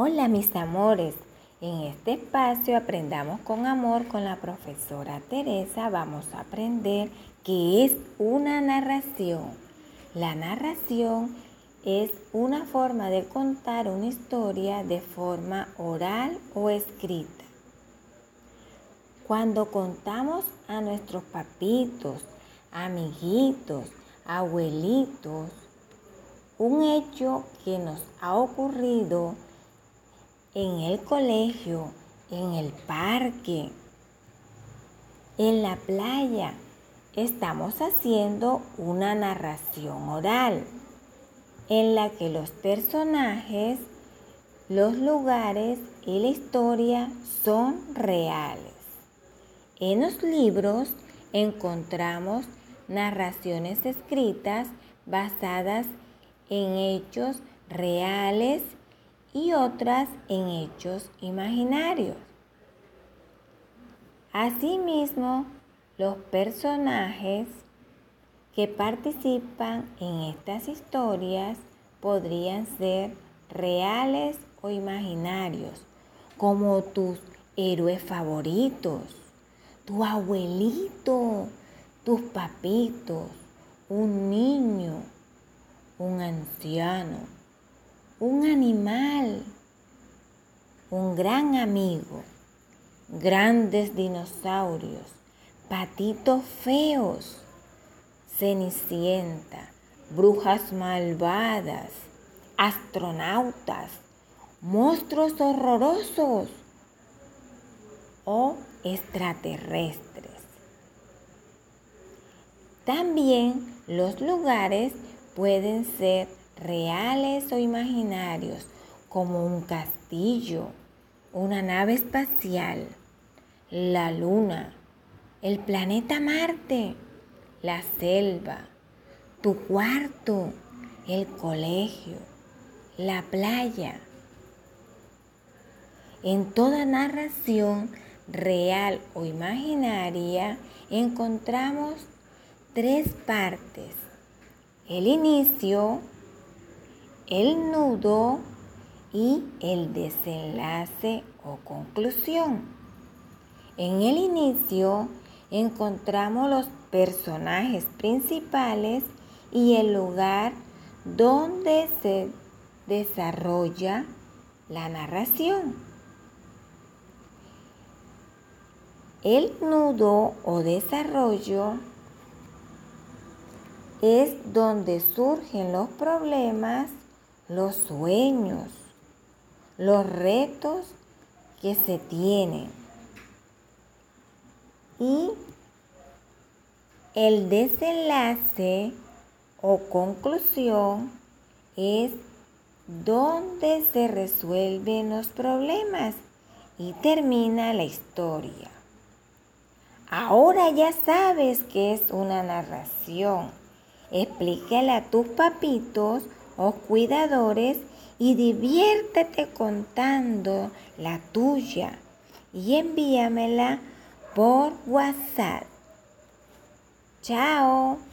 Hola mis amores, en este espacio aprendamos con amor con la profesora Teresa. Vamos a aprender qué es una narración. La narración es una forma de contar una historia de forma oral o escrita. Cuando contamos a nuestros papitos, amiguitos, abuelitos, un hecho que nos ha ocurrido en el colegio, en el parque, en la playa, estamos haciendo una narración oral en la que los personajes, los lugares y la historia son reales. En los libros encontramos narraciones escritas basadas en hechos reales y otras en hechos imaginarios. Asimismo, los personajes que participan en estas historias podrían ser reales o imaginarios, como tus héroes favoritos tu abuelito, tus papitos, un niño, un anciano, un animal, un gran amigo, grandes dinosaurios, patitos feos, cenicienta, brujas malvadas, astronautas, monstruos horrorosos o extraterrestres. También los lugares pueden ser reales o imaginarios, como un castillo, una nave espacial, la luna, el planeta Marte, la selva, tu cuarto, el colegio, la playa. En toda narración real o imaginaria, encontramos tres partes. El inicio, el nudo y el desenlace o conclusión. En el inicio encontramos los personajes principales y el lugar donde se desarrolla la narración. El nudo o desarrollo es donde surgen los problemas, los sueños, los retos que se tienen. Y el desenlace o conclusión es donde se resuelven los problemas y termina la historia. Ahora ya sabes que es una narración. Explícale a tus papitos o cuidadores y diviértete contando la tuya y envíamela por WhatsApp. Chao.